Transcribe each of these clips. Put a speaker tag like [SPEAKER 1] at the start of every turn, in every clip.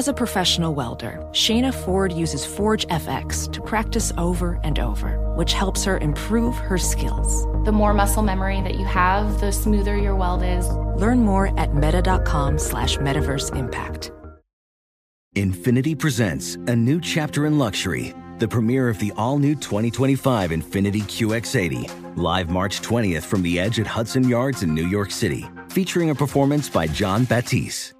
[SPEAKER 1] As a professional welder, Shayna Ford uses Forge FX to practice over and over, which helps her improve her skills.
[SPEAKER 2] The more muscle memory that you have, the smoother your weld is.
[SPEAKER 1] Learn more at meta.com slash metaverse impact.
[SPEAKER 3] Infiniti presents a new chapter in luxury, the premiere of the all-new 2025 Infiniti QX80, live March 20th from the edge at Hudson Yards in New York City, featuring a performance by Jon Batiste.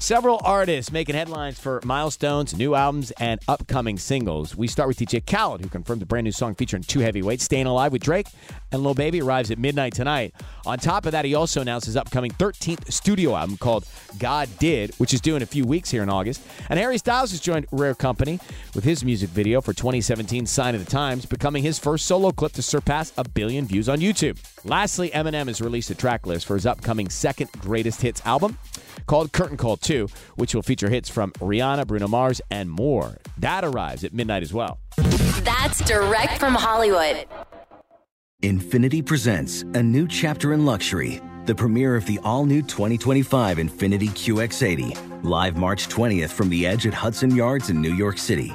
[SPEAKER 4] Several artists making headlines for milestones, new albums, and upcoming singles. We start with DJ Khaled, who confirmed a brand new song featuring two heavyweights, Staying Alive with Drake, and Lil Baby arrives at midnight tonight. On top of that, he also announced his upcoming 13th studio album called God Did, which is due in a few weeks here in August. And Harry Styles has joined Rare Company with his music video for 2017 Sign of the Times, becoming his first solo clip to surpass a billion views on YouTube. Lastly, Eminem has released a track list for his upcoming second greatest hits album called Curtain Call 2, which will feature hits from Rihanna, Bruno Mars, and more. That arrives at midnight as well.
[SPEAKER 5] That's direct from Hollywood.
[SPEAKER 3] Infiniti presents a new chapter in luxury, the premiere of the all-new 2025 Infiniti QX80, live March 20th from the edge at Hudson Yards in New York City,